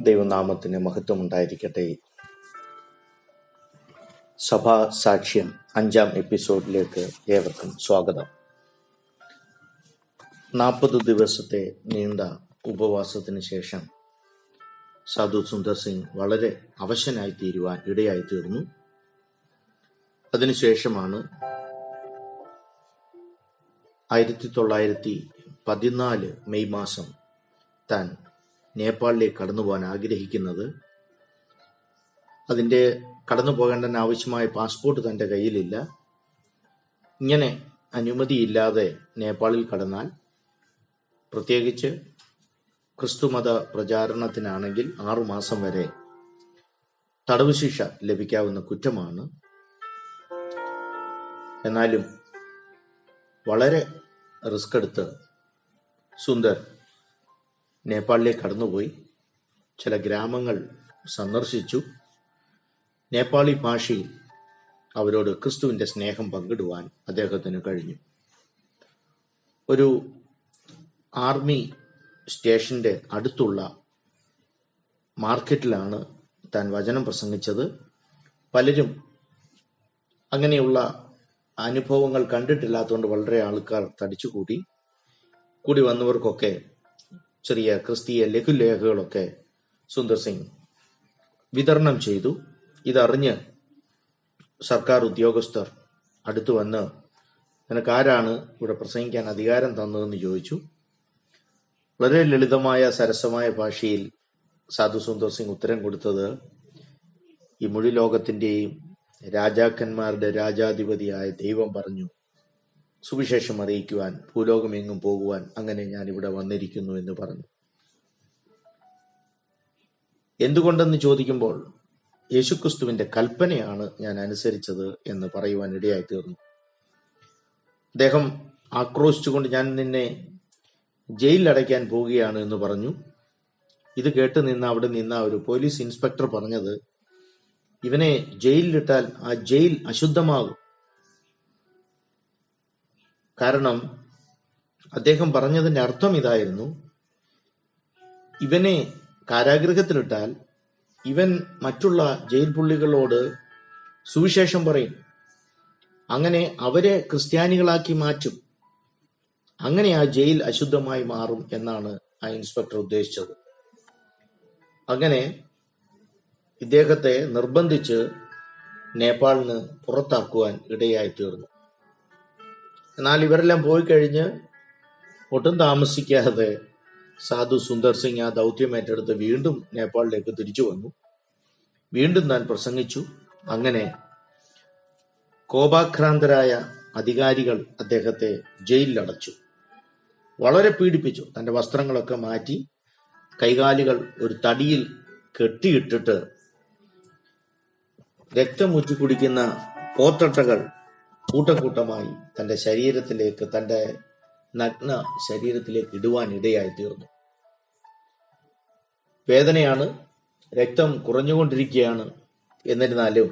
ദൈവനാമത്തിന് മഹത്വം ഉണ്ടായിരിക്കട്ടെ സഭാ സാക്ഷ്യം അഞ്ചാം എപ്പിസോഡിലേക്ക് ഏവർക്കും സ്വാഗതം. നാൽപ്പത് ദിവസത്തെ നീണ്ട ഉപവാസത്തിന് ശേഷം സാധു സുന്ദർ സിംഗ് വളരെ അവശനായി തീരുവാൻ ഇടയായി തീർന്നു. അതിനുശേഷമാണ് ആയിരത്തി തൊള്ളായിരത്തി പതിനാല് മെയ് മാസം താൻ നേപ്പാളിലേക്ക് കടന്നു പോകാൻ ആഗ്രഹിക്കുന്നത്. അതിന്റെ കടന്നു പോകേണ്ടതിന് ആവശ്യമായ പാസ്പോർട്ട് തന്റെ കയ്യിലില്ല. ഇങ്ങനെ അനുമതിയില്ലാതെ നേപ്പാളിൽ കടന്നാൽ പ്രത്യേകിച്ച് ക്രിസ്തുമത പ്രചാരണത്തിനാണെങ്കിൽ ആറുമാസം വരെ തടവ് ശിക്ഷ ലഭിക്കാവുന്ന കുറ്റമാണ്. എന്നാലും വളരെ റിസ്ക് എടുത്ത് സുന്ദർ നേപ്പാളിലേക്ക് കടന്നുപോയി. ചില ഗ്രാമങ്ങൾ സന്ദർശിച്ചു. നേപ്പാളി ഭാഷയിൽ അവരോട് ക്രിസ്തുവിന്റെ സ്നേഹം പങ്കിടുവാൻ അദ്ദേഹത്തിന് കഴിഞ്ഞു. ഒരു ആർമി സ്റ്റേഷന്റെ അടുത്തുള്ള മാർക്കറ്റിലാണ് താൻ വചനം പ്രസംഗിച്ചത്. പലരും അങ്ങനെയുള്ള അനുഭവങ്ങൾ കണ്ടിട്ടില്ലാത്തതുകൊണ്ട് വളരെ ആൾക്കാർ തടിച്ചുകൂടി. കൂടി വന്നവർക്കൊക്കെ ചെറിയ ക്രിസ്തീയ ലഘുലേഖകളൊക്കെ സുന്ദർ സിംഗ് വിതരണം ചെയ്തു. ഇതറിഞ്ഞ് സർക്കാർ ഉദ്യോഗസ്ഥർ അടുത്തു വന്ന് നിനക്ക് ആരാണ് ഇവിടെ പ്രസംഗിക്കാൻ അധികാരം തന്നതെന്ന് ചോദിച്ചു. വളരെ ലളിതമായ സരസമായ ഭാഷയിൽ സാധു സുന്ദർ സിംഗ് ഉത്തരം കൊടുത്തത് ഈ മുഴുവോകത്തിന്റെയും രാജാക്കന്മാരുടെ രാജാധിപതിയായ ദൈവം പറഞ്ഞു. സുവിശേഷം അറിയിക്കുവാൻ ഭൂലോകമെങ്ങും പോകുവാൻ അങ്ങനെ ഞാൻ ഇവിടെ വന്നിരിക്കുന്നു എന്ന് പറഞ്ഞു. എന്തുകൊണ്ടെന്ന് ചോദിക്കുമ്പോൾ യേശുക്രിസ്തുവിന്റെ കൽപ്പനയാണ് ഞാൻ അനുസരിച്ചത് എന്ന് പറയുവാൻ ഇടയായി തീർന്നു. അദ്ദേഹം ആക്രോശിച്ചുകൊണ്ട് ഞാൻ നിന്നെ ജയിലിൽ അടയ്ക്കാൻ പോവുകയാണ് എന്ന് പറഞ്ഞു. ഇത് കേട്ട് നിന്ന് അവിടെ നിന്ന ഒരു പോലീസ് ഇൻസ്പെക്ടർ പറഞ്ഞത് ഇവനെ ജയിലിലിട്ടാൽ ആ ജയിൽ അശുദ്ധമാകും. കാരണം അദ്ദേഹം പറഞ്ഞതിന്റെ അർത്ഥം ഇതായിരുന്നു. ഇവനെ കാരാഗൃഹത്തിലിട്ടാൽ ഇവൻ മറ്റുള്ള ജയിൽ പുള്ളികളോട് സുവിശേഷം പറയും. അങ്ങനെ അവരെ ക്രിസ്ത്യാനികളാക്കി മാറ്റും. അങ്ങനെ ആ ജയിൽ അശുദ്ധമായി മാറും എന്നാണ് ആ ഇൻസ്പെക്ടർ ഉദ്ദേശിച്ചത്. അങ്ങനെ ഇദ്ദേഹത്തെ നിർബന്ധിച്ച് നേപ്പാളിന് പുറത്താക്കുവാൻ ഇടയായി തീർന്നു എന്നാൽ ഇവരെല്ലാം പോയി കഴിഞ്ഞ് ഒട്ടും താമസിക്കാതെ സാധു സുന്ദർ സിംഗ് ആ ദൗത്യം ഏറ്റെടുത്ത് വീണ്ടും നേപ്പാളിലേക്ക് തിരിച്ചു വന്നു. വീണ്ടും താൻ പ്രസംഗിച്ചു. അങ്ങനെ കോപാക്രാന്തരായ അധികാരികൾ അദ്ദേഹത്തെ ജയിലിലടച്ചു. വളരെ പീഡിപ്പിച്ചു. തന്റെ വസ്ത്രങ്ങളൊക്കെ മാറ്റി കൈകാലുകൾ ഒരു തടിയിൽ കെട്ടിയിട്ടിട്ട് രക്തം കുടിക്കുന്ന പോത്തട്ടകൾ കൂട്ടക്കൂട്ടമായി തന്റെ ശരീരത്തിലേക്ക് തന്റെ നഗ്ന ശരീരത്തിലേക്ക് ഇടുവാൻ ഇടയായി തീർന്നു വേദനയാണ് രക്തം കുറഞ്ഞുകൊണ്ടിരിക്കുകയാണ് എന്നിരുന്നാലും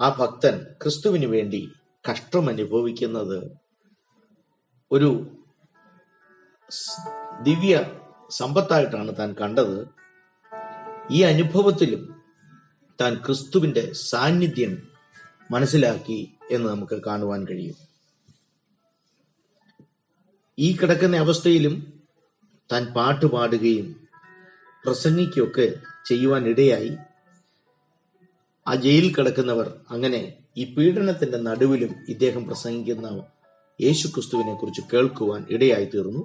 ആ ഭക്തൻ ക്രിസ്തുവിന് വേണ്ടി കഷ്ടം അനുഭവിക്കുന്നത് ഒരു ദിവ്യ സമ്പത്തായിട്ടാണ് താൻ കണ്ടത്. ഈ അനുഭവത്തിലും താൻ ക്രിസ്തുവിന്റെ സാന്നിധ്യം മനസ്സിലാക്കി എന്ന് നമുക്ക് കാണുവാൻ കഴിയും. ഈ കിടക്കുന്ന അവസ്ഥയിലും താൻ പാട്ട് പാടുകയും പ്രസംഗിക്കുകയൊക്കെ ചെയ്യുവാൻ ഇടയായി ആ ജയിൽ കിടക്കുന്നവർ അങ്ങനെ ഈ പീഡനത്തിന്റെ നടുവിലും ഇദ്ദേഹം പ്രസംഗിക്കുന്ന യേശു ക്രിസ്തുവിനെ കുറിച്ച് കേൾക്കുവാൻ ഇടയായി തീർന്നു.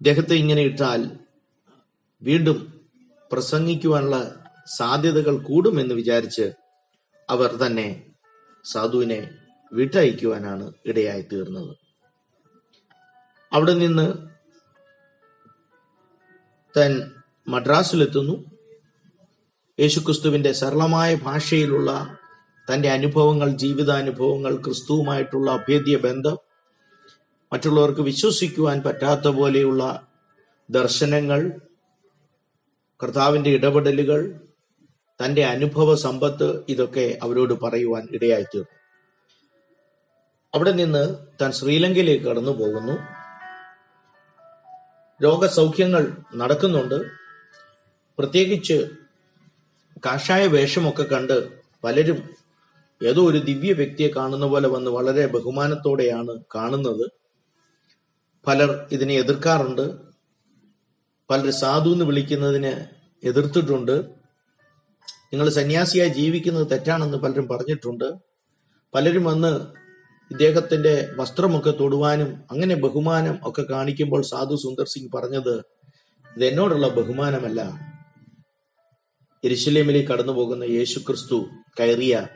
ഇദ്ദേഹത്തെ ഇങ്ങനെ ഇട്ടാൽ വീണ്ടും പ്രസംഗിക്കുവാനുള്ള സാധ്യതകൾ കൂടുമെന്ന് വിചാരിച്ച് അവർ തന്നെ സാധുവിനെ വിട്ടയക്കുവാനാണ് ഇടയായി തീർന്നത്. അവിടെ നിന്ന് തൻ മദ്രാസിലെത്തുന്നു. യേശുക്രിസ്തുവിന്റെ സരളമായ ഭാഷയിലുള്ള തന്റെ അനുഭവങ്ങൾ ജീവിതാനുഭവങ്ങൾ ക്രിസ്തുവുമായിട്ടുള്ള അഭേദ്യ ബന്ധം മറ്റുള്ളവർക്ക് വിശ്വസിക്കുവാൻ പറ്റാത്ത പോലെയുള്ള ദർശനങ്ങൾ കർത്താവിന്റെ ഇടപെടലുകൾ തന്റെ അനുഭവ സമ്പത്ത് ഇതൊക്കെ അവരോട് പറയുവാൻ ഇടയായിത്തീർന്നു. അവിടെ നിന്ന് താൻ ശ്രീലങ്കയിലേക്ക് കടന്നു പോകുന്നു. രോഗസൗഖ്യങ്ങൾ നടക്കുന്നുണ്ട്. പ്രത്യേകിച്ച് കാഷായ വേഷമൊക്കെ കണ്ട് പലരും ഏതോ ഒരു ദിവ്യ വ്യക്തിയെ കാണുന്ന പോലെ വന്ന് വളരെ ബഹുമാനത്തോടെയാണ് കാണുന്നത്. പലർ ഇതിനെ എതിർക്കാറുണ്ട്. പലർ സാധു എന്ന് വിളിക്കുന്നതിന് എതിർത്തിട്ടുണ്ട്. നിങ്ങൾ സന്യാസിയായി ജീവിക്കുന്നത് തെറ്റാണെന്ന് പലരും പറഞ്ഞിട്ടുണ്ട്. പലരും വന്ന് ഇദ്ദേഹത്തിന്റെ വസ്ത്രമൊക്കെ തൊടുവാനും അങ്ങനെ ബഹുമാനം ഒക്കെ കാണിക്കുമ്പോൾ സാധു സുന്ദർ സിംഗ് പറഞ്ഞത് ഇത് എന്നോടുള്ള ബഹുമാനമല്ല. എരിശിലേമിലേക്ക് കടന്നു പോകുന്ന യേശു ക്രിസ്തു കയറിയ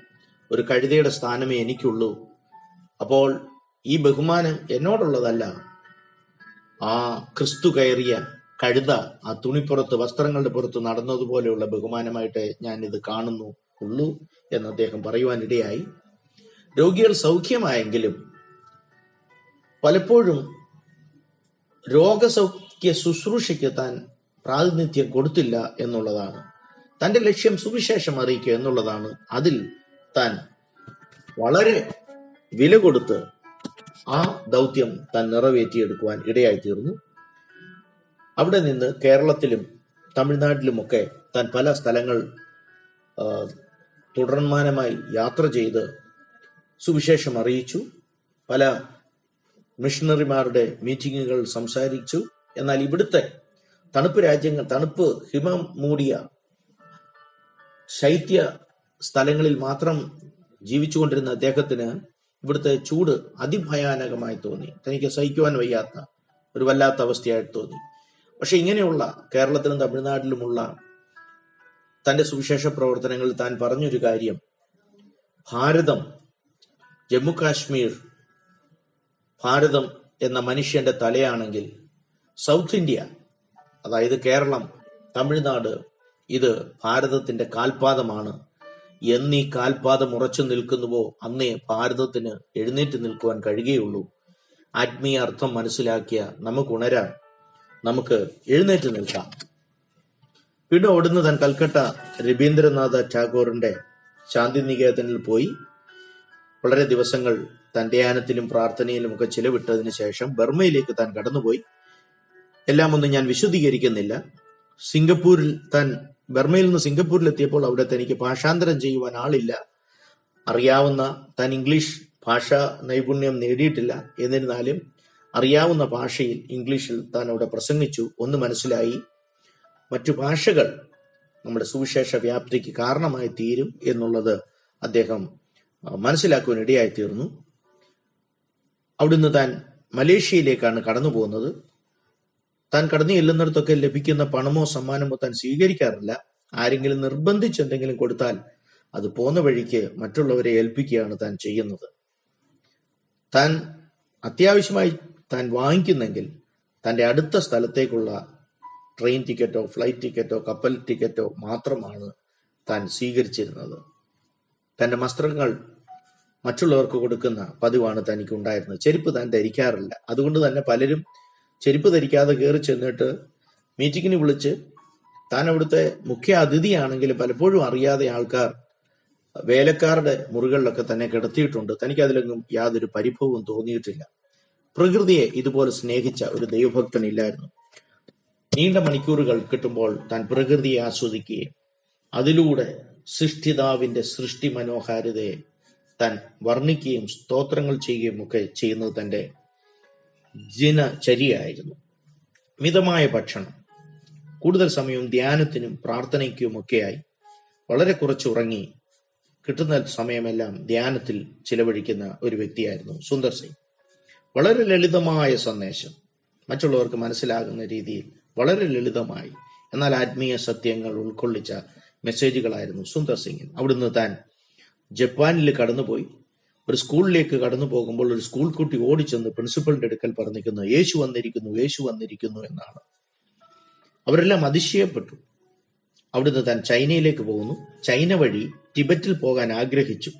ഒരു കഴുതയുടെ സ്ഥാനമേ എനിക്കുള്ളൂ. അപ്പോൾ ഈ ബഹുമാനം എന്നോടുള്ളതല്ല. ആ ക്രിസ്തു കയറിയ കഴുത ആ തുണിപ്പുറത്ത് വസ്ത്രങ്ങളുടെ പുറത്ത് നടന്നതുപോലെയുള്ള ബഹുമാനമായിട്ട് ഞാൻ ഇത് കാണുന്നു ഉള്ളൂ എന്ന് അദ്ദേഹം പറയുവാനിടയായി. രോഗികൾ സൗഖ്യമായെങ്കിലും പലപ്പോഴും രോഗസൗഖ്യ ശുശ്രൂഷയ്ക്ക് താൻ പ്രാതിനിധ്യം കൊടുത്തില്ല എന്നുള്ളതാണ്. തന്റെ ലക്ഷ്യം സുവിശേഷം അറിയിക്കുക എന്നുള്ളതാണ്. അതിൽ താൻ വളരെ വില കൊടുത്ത് ആ ദൗത്യം താൻ നിറവേറ്റിയെടുക്കുവാൻ ഇടയായി തീർന്നു അവിടെ നിന്ന് കേരളത്തിലും തമിഴ്നാട്ടിലുമൊക്കെ താൻ പല സ്ഥലങ്ങൾ തുടർമാനമായി യാത്ര ചെയ്ത് സുവിശേഷം അറിയിച്ചു. പല മിഷണറിമാരുടെ മീറ്റിങ്ങുകൾ സംസാരിച്ചു. എന്നാൽ ഇവിടുത്തെ തണുപ്പ് രാജ്യങ്ങൾ തണുപ്പ് ഹിമം മൂടിയ ശൈത്യ സ്ഥലങ്ങളിൽ മാത്രം ജീവിച്ചുകൊണ്ടിരുന്ന അദ്ദേഹത്തിന് ഇവിടുത്തെ ചൂട് അതിഭയാനകമായി തോന്നി. തനിക്ക് സഹിക്കുവാൻ വയ്യാത്ത ഒരു വല്ലാത്ത അവസ്ഥയായിട്ട് തോന്നി. പക്ഷെ ഇങ്ങനെയുള്ള കേരളത്തിലും തമിഴ്നാട്ടിലുമുള്ള തന്റെ സുവിശേഷ പ്രവർത്തനങ്ങളിൽ താൻ പറഞ്ഞൊരു കാര്യം. ഭാരതം ജമ്മു കാശ്മീർ ഭാരതം എന്ന മനുഷ്യന്റെ തലയാണെങ്കിൽ സൗത്ത് ഇന്ത്യ അതായത് കേരളം തമിഴ്നാട് ഇത് ഭാരതത്തിന്റെ കാൽപാദമാണ്. എന്നീ കാൽപാദം ഉറച്ചു നിൽക്കുന്നുവോ? അന്നേ ഭാരതത്തിന് എഴുന്നേറ്റ് നിൽക്കുവാൻ കഴിയുകയുള്ളൂ. ആത്മീയ അർത്ഥം മനസ്സിലാക്കിയ നമുക്ക് ഉണരാൻ നമുക്ക് എഴുന്നേറ്റ് നിൽക്കാം. വീണ്ടും അവിടുന്ന് താൻ കൽക്കട്ട രവീന്ദ്രനാഥ ടാഗോറിന്റെ ശാന്തിനികേതനിൽ പോയി. വളരെ ദിവസങ്ങൾ തന്റെ ധ്യാനത്തിലും പ്രാർത്ഥനയിലും ഒക്കെ ചിലവിട്ടതിന് ശേഷം ബർമയിലേക്ക് താൻ കടന്നുപോയി. എല്ലാം ഒന്നും ഞാൻ വിശദീകരിക്കുന്നില്ല. സിംഗപ്പൂരിൽ താൻ ബർമയിൽ നിന്ന് സിംഗപ്പൂരിൽ എത്തിയപ്പോൾ അവിടെ തനിക്ക് ഭാഷാന്തരം ചെയ്യുവാൻ ആളില്ല. അറിയാവുന്ന താൻ ഇംഗ്ലീഷ് ഭാഷാ നൈപുണ്യം നേടിയിട്ടില്ല. എന്നിരുന്നാലും അറിയാവുന്ന ഭാഷയിൽ ഇംഗ്ലീഷിൽ താൻ അവിടെ പ്രസംഗിച്ചു. ഒന്ന് മനസ്സിലായി. മറ്റു ഭാഷകൾ നമ്മുടെ സുവിശേഷ വ്യാപ്തിക്ക് കാരണമായി തീരും എന്നുള്ളത് അദ്ദേഹം മനസ്സിലാക്കുവാൻ ഇടയായി തീർന്നു അവിടുന്ന് താൻ മലേഷ്യയിലേക്കാണ് കടന്നു പോകുന്നത് താൻ കടന്നു ചെല്ലുന്നിടത്തൊക്കെ ലഭിക്കുന്ന പണമോ സമ്മാനമോ താൻ സ്വീകരിക്കാറില്ല. ആരെങ്കിലും നിർബന്ധിച്ച് എന്തെങ്കിലും കൊടുത്താൽ അത് പോന്ന വഴിക്ക് മറ്റുള്ളവരെ ഏൽപ്പിക്കുകയാണ് താൻ ചെയ്യുന്നത്. താൻ അത്യാവശ്യമായി താൻ വാങ്ങിക്കുന്നെങ്കിൽ തന്റെ അടുത്ത സ്ഥലത്തേക്കുള്ള ട്രെയിൻ ടിക്കറ്റോ ഫ്ലൈറ്റ് ടിക്കറ്റോ കപ്പൽ ടിക്കറ്റോ മാത്രമാണ് താൻ സ്വീകരിച്ചിരുന്നത്. തന്റെ വസ്ത്രങ്ങൾ മറ്റുള്ളവർക്ക് കൊടുക്കുന്ന പതിവാണ് തനിക്ക് ഉണ്ടായിരുന്നത് ചെരുപ്പ് താൻ ധരിക്കാറില്ല. അതുകൊണ്ട് തന്നെ പലരും ചെരുപ്പ് ധരിക്കാതെ കയറി ചെന്നിട്ട് മീറ്റിങ്ങിന് വിളിച്ച് താൻ അവിടുത്തെ മുഖ്യ അതിഥിയാണെങ്കിലും പലപ്പോഴും അറിയാതെ ആൾക്കാർ വേലക്കാരുടെ മുറികളിലൊക്കെ തന്നെ കിടത്തിയിട്ടുണ്ട്. തനിക്ക് അതിലൊന്നും യാതൊരു പരിഭവവും തോന്നിയിട്ടില്ല. പ്രകൃതിയെ ഇതുപോലെ സ്നേഹിച്ച ഒരു ദൈവഭക്തൻ ഇല്ലായിരുന്നു നീണ്ട മണിക്കൂറുകൾ കിട്ടുമ്പോൾ താൻ പ്രകൃതിയെ ആസ്വദിക്കുകയും അതിലൂടെ സൃഷ്ടിതാവിന്റെ സൃഷ്ടി മനോഹാരിതയെ താൻ വർണിക്കുകയും സ്തോത്രങ്ങൾ ചെയ്യുകയും ഒക്കെ ചെയ്യുന്നത് തന്റെ ദിനചര്യയായിരുന്നു. മിതമായ ഭക്ഷണം കൂടുതൽ സമയവും ധ്യാനത്തിനും പ്രാർത്ഥനയ്ക്കും ഒക്കെയായി വളരെ കുറച്ച് ഉറങ്ങി കിട്ടുന്ന സമയമെല്ലാം ധ്യാനത്തിൽ ചിലവഴിക്കുന്ന ഒരു വ്യക്തിയായിരുന്നു സുന്ദർ സിംഗ്. വളരെ ലളിതമായ സന്ദേശം മറ്റുള്ളവർക്ക് മനസ്സിലാകുന്ന രീതിയിൽ വളരെ ലളിതമായി. എന്നാൽ ആത്മീയ സത്യങ്ങൾ ഉൾക്കൊള്ളിച്ച മെസ്സേജുകളായിരുന്നു സുന്ദർ സിംഗിന്. അവിടുന്ന് താൻ ജപ്പാനിൽ കടന്നുപോയി. ഒരു സ്കൂളിലേക്ക് കടന്നു പോകുമ്പോൾ ഒരു സ്കൂൾ കുട്ടി ഓടിച്ചെന്ന് പ്രിൻസിപ്പളിന്റെ അടുക്കൽ പറഞ്ഞിരിക്കുന്നു യേശു വന്നിരിക്കുന്നു യേശു വന്നിരിക്കുന്നു എന്നാണ്. അവരെല്ലാം അതിശയപ്പെട്ടു. അവിടുന്ന് താൻ ചൈനയിലേക്ക് പോകുന്നു. ചൈന വഴി ടിബറ്റിൽ പോകാൻ ആഗ്രഹിച്ചു.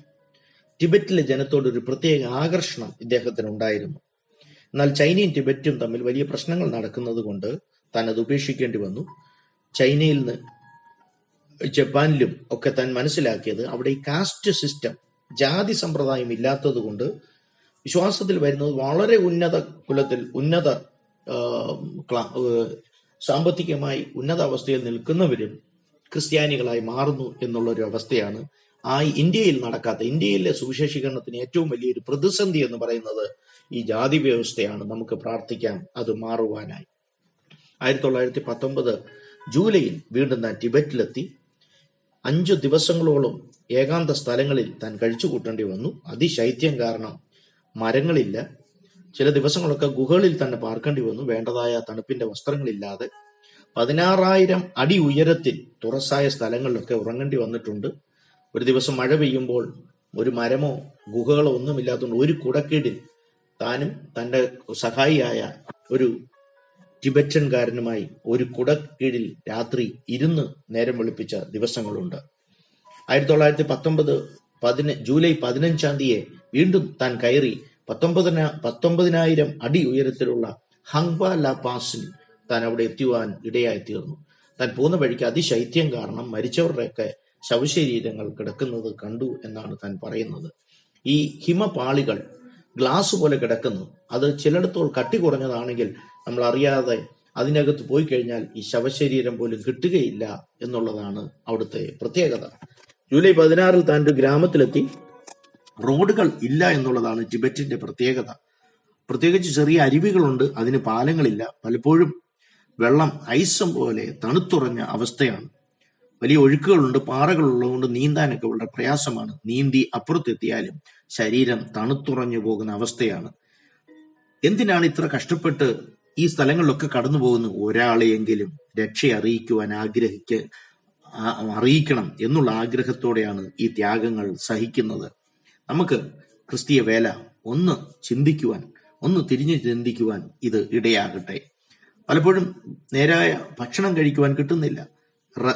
ടിബറ്റിലെ ജനത്തോട് ഒരു പ്രത്യേക ആകർഷണം ഇദ്ദേഹത്തിന് ഉണ്ടായിരുന്നു. എന്നാൽ ചൈനയും ടിബറ്റും തമ്മിൽ വലിയ പ്രശ്നങ്ങൾ നടക്കുന്നത് കൊണ്ട് താൻ അത് ഉപേക്ഷിക്കേണ്ടി വന്നു. ചൈനയിൽ നിന്ന് ജപ്പാനിലും ഒക്കെ താൻ മനസ്സിലാക്കിയത് അവിടെ ഈ കാസ്റ്റ് സിസ്റ്റം ജാതി സമ്പ്രദായം ഇല്ലാത്തത് കൊണ്ട് വിശ്വാസത്തിൽ വരുന്നത് വളരെ ഉന്നത കുലത്തിൽ ഉന്നത സാമ്പത്തികമായി ഉന്നത അവസ്ഥയിൽ നിൽക്കുന്നവരും ക്രിസ്ത്യാനികളായി മാറുന്നു എന്നുള്ള ഒരു അവസ്ഥയാണ് ആ ഇന്ത്യയിൽ നടക്കാത്ത ഇന്ത്യയിലെ സുവിശേഷീകരണത്തിന് ഏറ്റവും വലിയൊരു പ്രതിസന്ധി എന്ന് പറയുന്നത് ഈ ജാതി വ്യവസ്ഥയാണ്. നമുക്ക് പ്രാർത്ഥിക്കാം അത് മാറുവാനായി. ആയിരത്തി തൊള്ളായിരത്തി പത്തൊമ്പത് ജൂലൈയിൽ വീണ്ടും താൻ ടിബറ്റിലെത്തി. അഞ്ചു ദിവസങ്ങളോളം ഏകാന്ത സ്ഥലങ്ങളിൽ താൻ കഴിച്ചു കൂട്ടേണ്ടി വന്നു. അതിശൈത്യം കാരണം മരങ്ങളില്ല. ചില ദിവസങ്ങളൊക്കെ ഗുഹകളിൽ തന്നെ പാർക്കേണ്ടി വന്നു. വേണ്ടതായ തണുപ്പിന്റെ വസ്ത്രങ്ങളില്ലാതെ. പതിനാറായിരം അടി ഉയരത്തിൽ തുറസായ സ്ഥലങ്ങളിലൊക്കെ ഉറങ്ങേണ്ടി വന്നിട്ടുണ്ട്. ഒരു ദിവസം മഴ പെയ്യുമ്പോൾ ഒരു മരമോ ഗുഹകളോ ഒന്നുമില്ലാത്തതുകൊണ്ട് ഒരു കുടക്കീടിൽ താനും തന്റെ സഹായിയായ ഒരു ടിബറ്റൻകാരനുമായി ഒരു കുടക്കീഴിൽ രാത്രി ഇരുന്ന് നേരം വെളുപ്പിച്ച ദിവസങ്ങളുണ്ട്. ആയിരത്തി തൊള്ളായിരത്തി പത്തൊമ്പത് പതിന ജൂലൈ പതിനഞ്ചാം തീയതി വീണ്ടും താൻ കയറി പത്തൊമ്പതിന പത്തൊമ്പതിനായിരം അടി ഉയരത്തിലുള്ള ഹങ്വ ല പാസിൽ താൻ അവിടെ എത്തുവാൻ ഇടയായി തീർന്നു താൻ പോകുന്ന വഴിക്ക് അതിശൈത്യം കാരണം മരിച്ചവരുടെയൊക്കെ ശവശരീരങ്ങൾ കിടക്കുന്നത് കണ്ടു എന്നാണ് താൻ പറയുന്നത്. ഈ ഹിമപാളികൾ ഗ്ലാസ് പോലെ കിടക്കുന്നു. അത് ചിലയിടത്തോൾ കട്ടി കുറഞ്ഞതാണെങ്കിൽ നമ്മൾ അറിയാതെ അതിനകത്ത് പോയി കഴിഞ്ഞാൽ ഈ ശവശരീരം പോലും കിട്ടുകയില്ല എന്നുള്ളതാണ് അവിടുത്തെ പ്രത്യേകത. ജൂലൈ പതിനാറിൽ താൻ ഒരു ഗ്രാമത്തിലെത്തി. റോഡുകൾ ഇല്ല എന്നുള്ളതാണ് ടിബറ്റിന്റെ പ്രത്യേകത. പ്രത്യേകിച്ച് ചെറിയ അരുവികളുണ്ട് അതിന് പാലങ്ങളില്ല. പലപ്പോഴും വെള്ളം ഐസം പോലെ തണുത്തുറഞ്ഞ അവസ്ഥയാണ്. വലിയ ഒഴുക്കുകളുണ്ട് പാറകളുള്ളതുകൊണ്ട് നീന്താനൊക്കെ വളരെ പ്രയാസമാണ്. നീന്തി അപ്പുറത്തെത്തിയാലും ശരീരം തണുത്തുറഞ്ഞു പോകുന്ന അവസ്ഥയാണ്. എന്തിനാണ് ഇത്ര കഷ്ടപ്പെട്ട് ഈ സ്ഥലങ്ങളിലൊക്കെ കടന്നു പോകുന്ന ഒരാളെയെങ്കിലും രക്ഷ അറിയിക്കുവാൻ ആഗ്രഹിക്ക അറിയിക്കണം എന്നുള്ള ആഗ്രഹത്തോടെയാണ് ഈ ത്യാഗങ്ങൾ സഹിക്കുന്നത്. നമുക്ക് ക്രിസ്തീയ വേല ഒന്ന് ചിന്തിക്കുവാൻ ഒന്ന് തിരിഞ്ഞു ചിന്തിക്കുവാൻ ഇത് ഇടയാകട്ടെ. പലപ്പോഴും നേരായ ഭക്ഷണം കഴിക്കുവാൻ കിട്ടുന്നില്ല.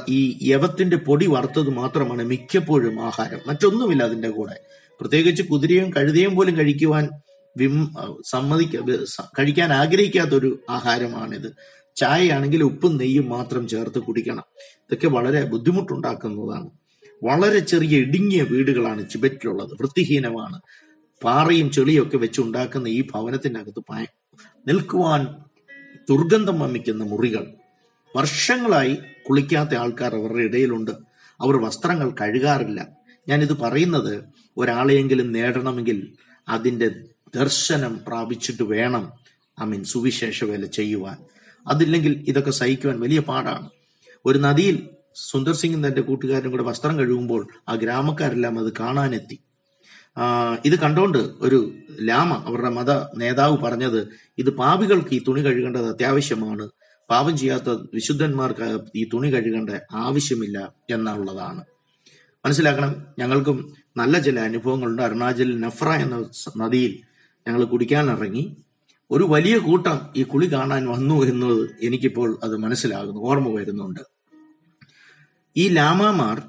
ഈ യവത്തിന്റെ പൊടി വറുത്തത് മാത്രമാണ് മിക്കപ്പോഴും ആഹാരം. മറ്റൊന്നുമില്ല അതിന്റെ കൂടെ. പ്രത്യേകിച്ച് കുതിരയും കഴുതയും പോലും കഴിക്കുവാൻ വിം സമ്മതിക്ക കഴിക്കാൻ ആഗ്രഹിക്കാത്തൊരു ആഹാരമാണിത്. ചായയാണെങ്കിൽ ഉപ്പും നെയ്യും മാത്രം ചേർത്ത് കുടിക്കണം. ഇതൊക്കെ വളരെ ബുദ്ധിമുട്ടുണ്ടാക്കുന്നതാണ്. വളരെ ചെറിയ ഇടുങ്ങിയ വീടുകളാണ് ടിബറ്റിലുള്ളത് വൃത്തിഹീനമാണ്. പാറയും ചെളിയും ഒക്കെ വെച്ച് ഉണ്ടാക്കുന്ന ഈ ഭവനത്തിനകത്ത് പായ നിൽക്കുവാൻ ദുർഗന്ധം വമിക്കുന്ന മുറികൾ. വർഷങ്ങളായി കുളിക്കാത്ത ആൾക്കാർ അവരുടെ ഇടയിലുണ്ട്. അവർ വസ്ത്രങ്ങൾ കഴുകാറില്ല. ഞാനിത് പറയുന്നത് ഒരാളെയെങ്കിലും നേടണമെങ്കിൽ അതിന്റെ ദർശനം പ്രാപിച്ചിട്ട് വേണം ഐ മീൻ സുവിശേഷ വേല ചെയ്യുവാൻ. അതില്ലെങ്കിൽ ഇതൊക്കെ സഹിക്കുവാൻ വലിയ പാടാണ്. ഒരു നദിയിൽ സുന്ദർ സിംഗും തന്റെ കൂട്ടുകാരും കൂടെ വസ്ത്രം കഴുകുമ്പോൾ ആ ഗ്രാമക്കാരെല്ലാം അത് കാണാനെത്തി. ഇത് കണ്ടോണ്ട് ഒരു ലാമ അവരുടെ മത നേതാവ് പറഞ്ഞത് ഇത് പാപികൾക്ക് ഈ തുണി കഴുകേണ്ടത് അത്യാവശ്യമാണ് പാപം ചെയ്യാത്ത വിശുദ്ധന്മാർക്ക് ഈ തുണി കഴുകേണ്ട ആവശ്യമില്ല എന്നുള്ളതാണ് മനസ്സിലാക്കണം ഞങ്ങൾക്കും നല്ല ചില അനുഭവങ്ങളുണ്ട്. അരുണാചൽ നഫ്ര എന്ന നദിയിൽ ഞങ്ങൾ കുടിക്കാൻ ഇറങ്ങി ഒരു വലിയ കൂട്ടം ഈ കുളി കാണാൻ വന്നു എന്നത് എനിക്കിപ്പോൾ അത് മനസ്സിലാകുന്നു ഓർമ്മ വരുന്നുണ്ട്. ഈ ലാമാമാർ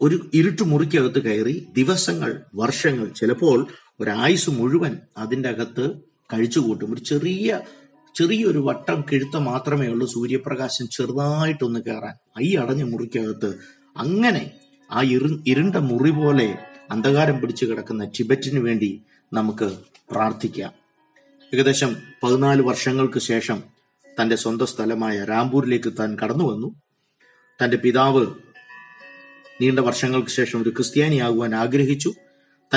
ഒരു ഇരുട്ടു മുറിക്കകത്ത് കയറി ദിവസങ്ങൾ വർഷങ്ങൾ ചിലപ്പോൾ ഒരായുസ് മുഴുവൻ അതിന്റെ അകത്ത് കഴിച്ചുകൂട്ടും. ഒരു ചെറിയ ചെറിയൊരു വട്ടം കിഴുത്ത മാത്രമേ ഉള്ളൂ സൂര്യപ്രകാശം ചെറുതായിട്ടൊന്ന് കയറാൻ ഈ അടഞ്ഞ മുറിക്കകത്ത് അങ്ങനെ ആ ഇരു ഇരുണ്ട മുറി പോലെ അന്ധകാരം പിടിച്ചു കിടക്കുന്ന ടിബറ്റിന് വേണ്ടി നമുക്ക് പ്രാർത്ഥിക്കാം. ഏകദേശം പതിനാല് വർഷങ്ങൾക്ക് ശേഷം തന്റെ സ്വന്തം സ്ഥലമായ രാംപൂരിലേക്ക് താൻ കടന്നു വന്നു. തന്റെ പിതാവ് നീണ്ട വർഷങ്ങൾക്ക് ശേഷം ഒരു ക്രിസ്ത്യാനിയാകുവാൻ ആഗ്രഹിച്ചു.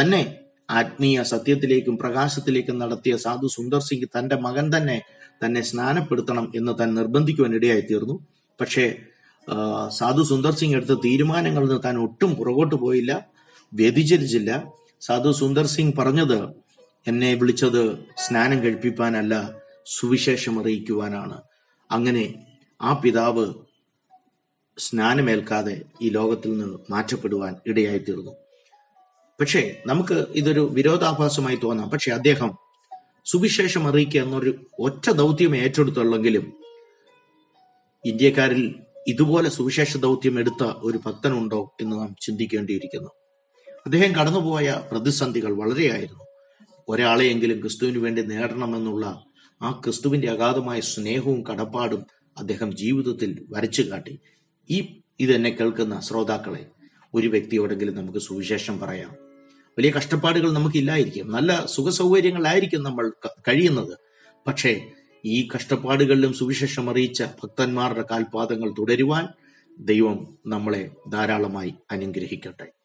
തന്നെ ആത്മീയ സത്യത്തിലേക്കും പ്രകാശത്തിലേക്കും നടത്തിയ സാധു സുന്ദർ സിംഗ് തന്റെ മകൻ തന്നെ തന്നെ സ്നാനപ്പെടുത്തണം എന്ന് താൻ നിർബന്ധിക്കുവാൻ ഇടയായി തീർന്നു പക്ഷേ സാധു സുന്ദർ സിംഗ് എടുത്ത തീരുമാനങ്ങളിൽ നിന്ന് താൻ ഒട്ടും പുറകോട്ട് പോയില്ല വ്യതിചലിച്ചില്ല. സാധു സുന്ദർ സിംഗ് പറഞ്ഞത് എന്നെ വിളിച്ചത് സ്നാനം കഴിപ്പിക്കാനല്ല സുവിശേഷം അറിയിക്കുവാനാണ്. അങ്ങനെ ആ പിതാവ് സ്നാനമേൽക്കാതെ ഈ ലോകത്തിൽ നിന്ന് മാറ്റപ്പെടുവാൻ ഇടയായി തീർന്നു പക്ഷേ നമുക്ക് ഇതൊരു വിരോധാഭാസമായി തോന്നാം. പക്ഷെ അദ്ദേഹം സുവിശേഷം അറിയിക്കുക എന്നൊരു ഒറ്റ ദൗത്യം ഏറ്റെടുത്തുള്ളെങ്കിലും ഇന്ത്യക്കാരിൽ ഇതുപോലെ സുവിശേഷ ദൗത്യം എടുത്ത ഒരു ഭക്തനുണ്ടോ എന്ന് നാം ചിന്തിക്കേണ്ടിയിരിക്കുന്നു. അദ്ദേഹം കടന്നുപോയ പ്രതിസന്ധികൾ വളരെയായിരുന്നു. ഒരാളെയെങ്കിലും ക്രിസ്തുവിന് വേണ്ടി നേടണമെന്നുള്ള ആ ക്രിസ്തുവിന്റെ അഗാധമായ സ്നേഹവും കടപ്പാടും അദ്ദേഹം ജീവിതത്തിൽ വരച്ചു കാട്ടി. ഈ ഇതെന്നെ കേൾക്കുന്ന ശ്രോതാക്കളെ ഒരു വ്യക്തിയോടെങ്കിലും നമുക്ക് സുവിശേഷം പറയാം. വലിയ കഷ്ടപ്പാടുകൾ നമുക്കില്ലായിരിക്കും. നല്ല സുഖ സൗകര്യങ്ങളായിരിക്കും നമ്മൾ കഴിയുന്നത്. പക്ഷേ ഈ കഷ്ടപ്പാടുകളിലും സുവിശേഷം അറിയിച്ച ഭക്തന്മാരുടെ കാൽപാദങ്ങൾ തുടരുവാൻ ദൈവം നമ്മളെ ധാരാളമായി അനുഗ്രഹിക്കട്ടെ.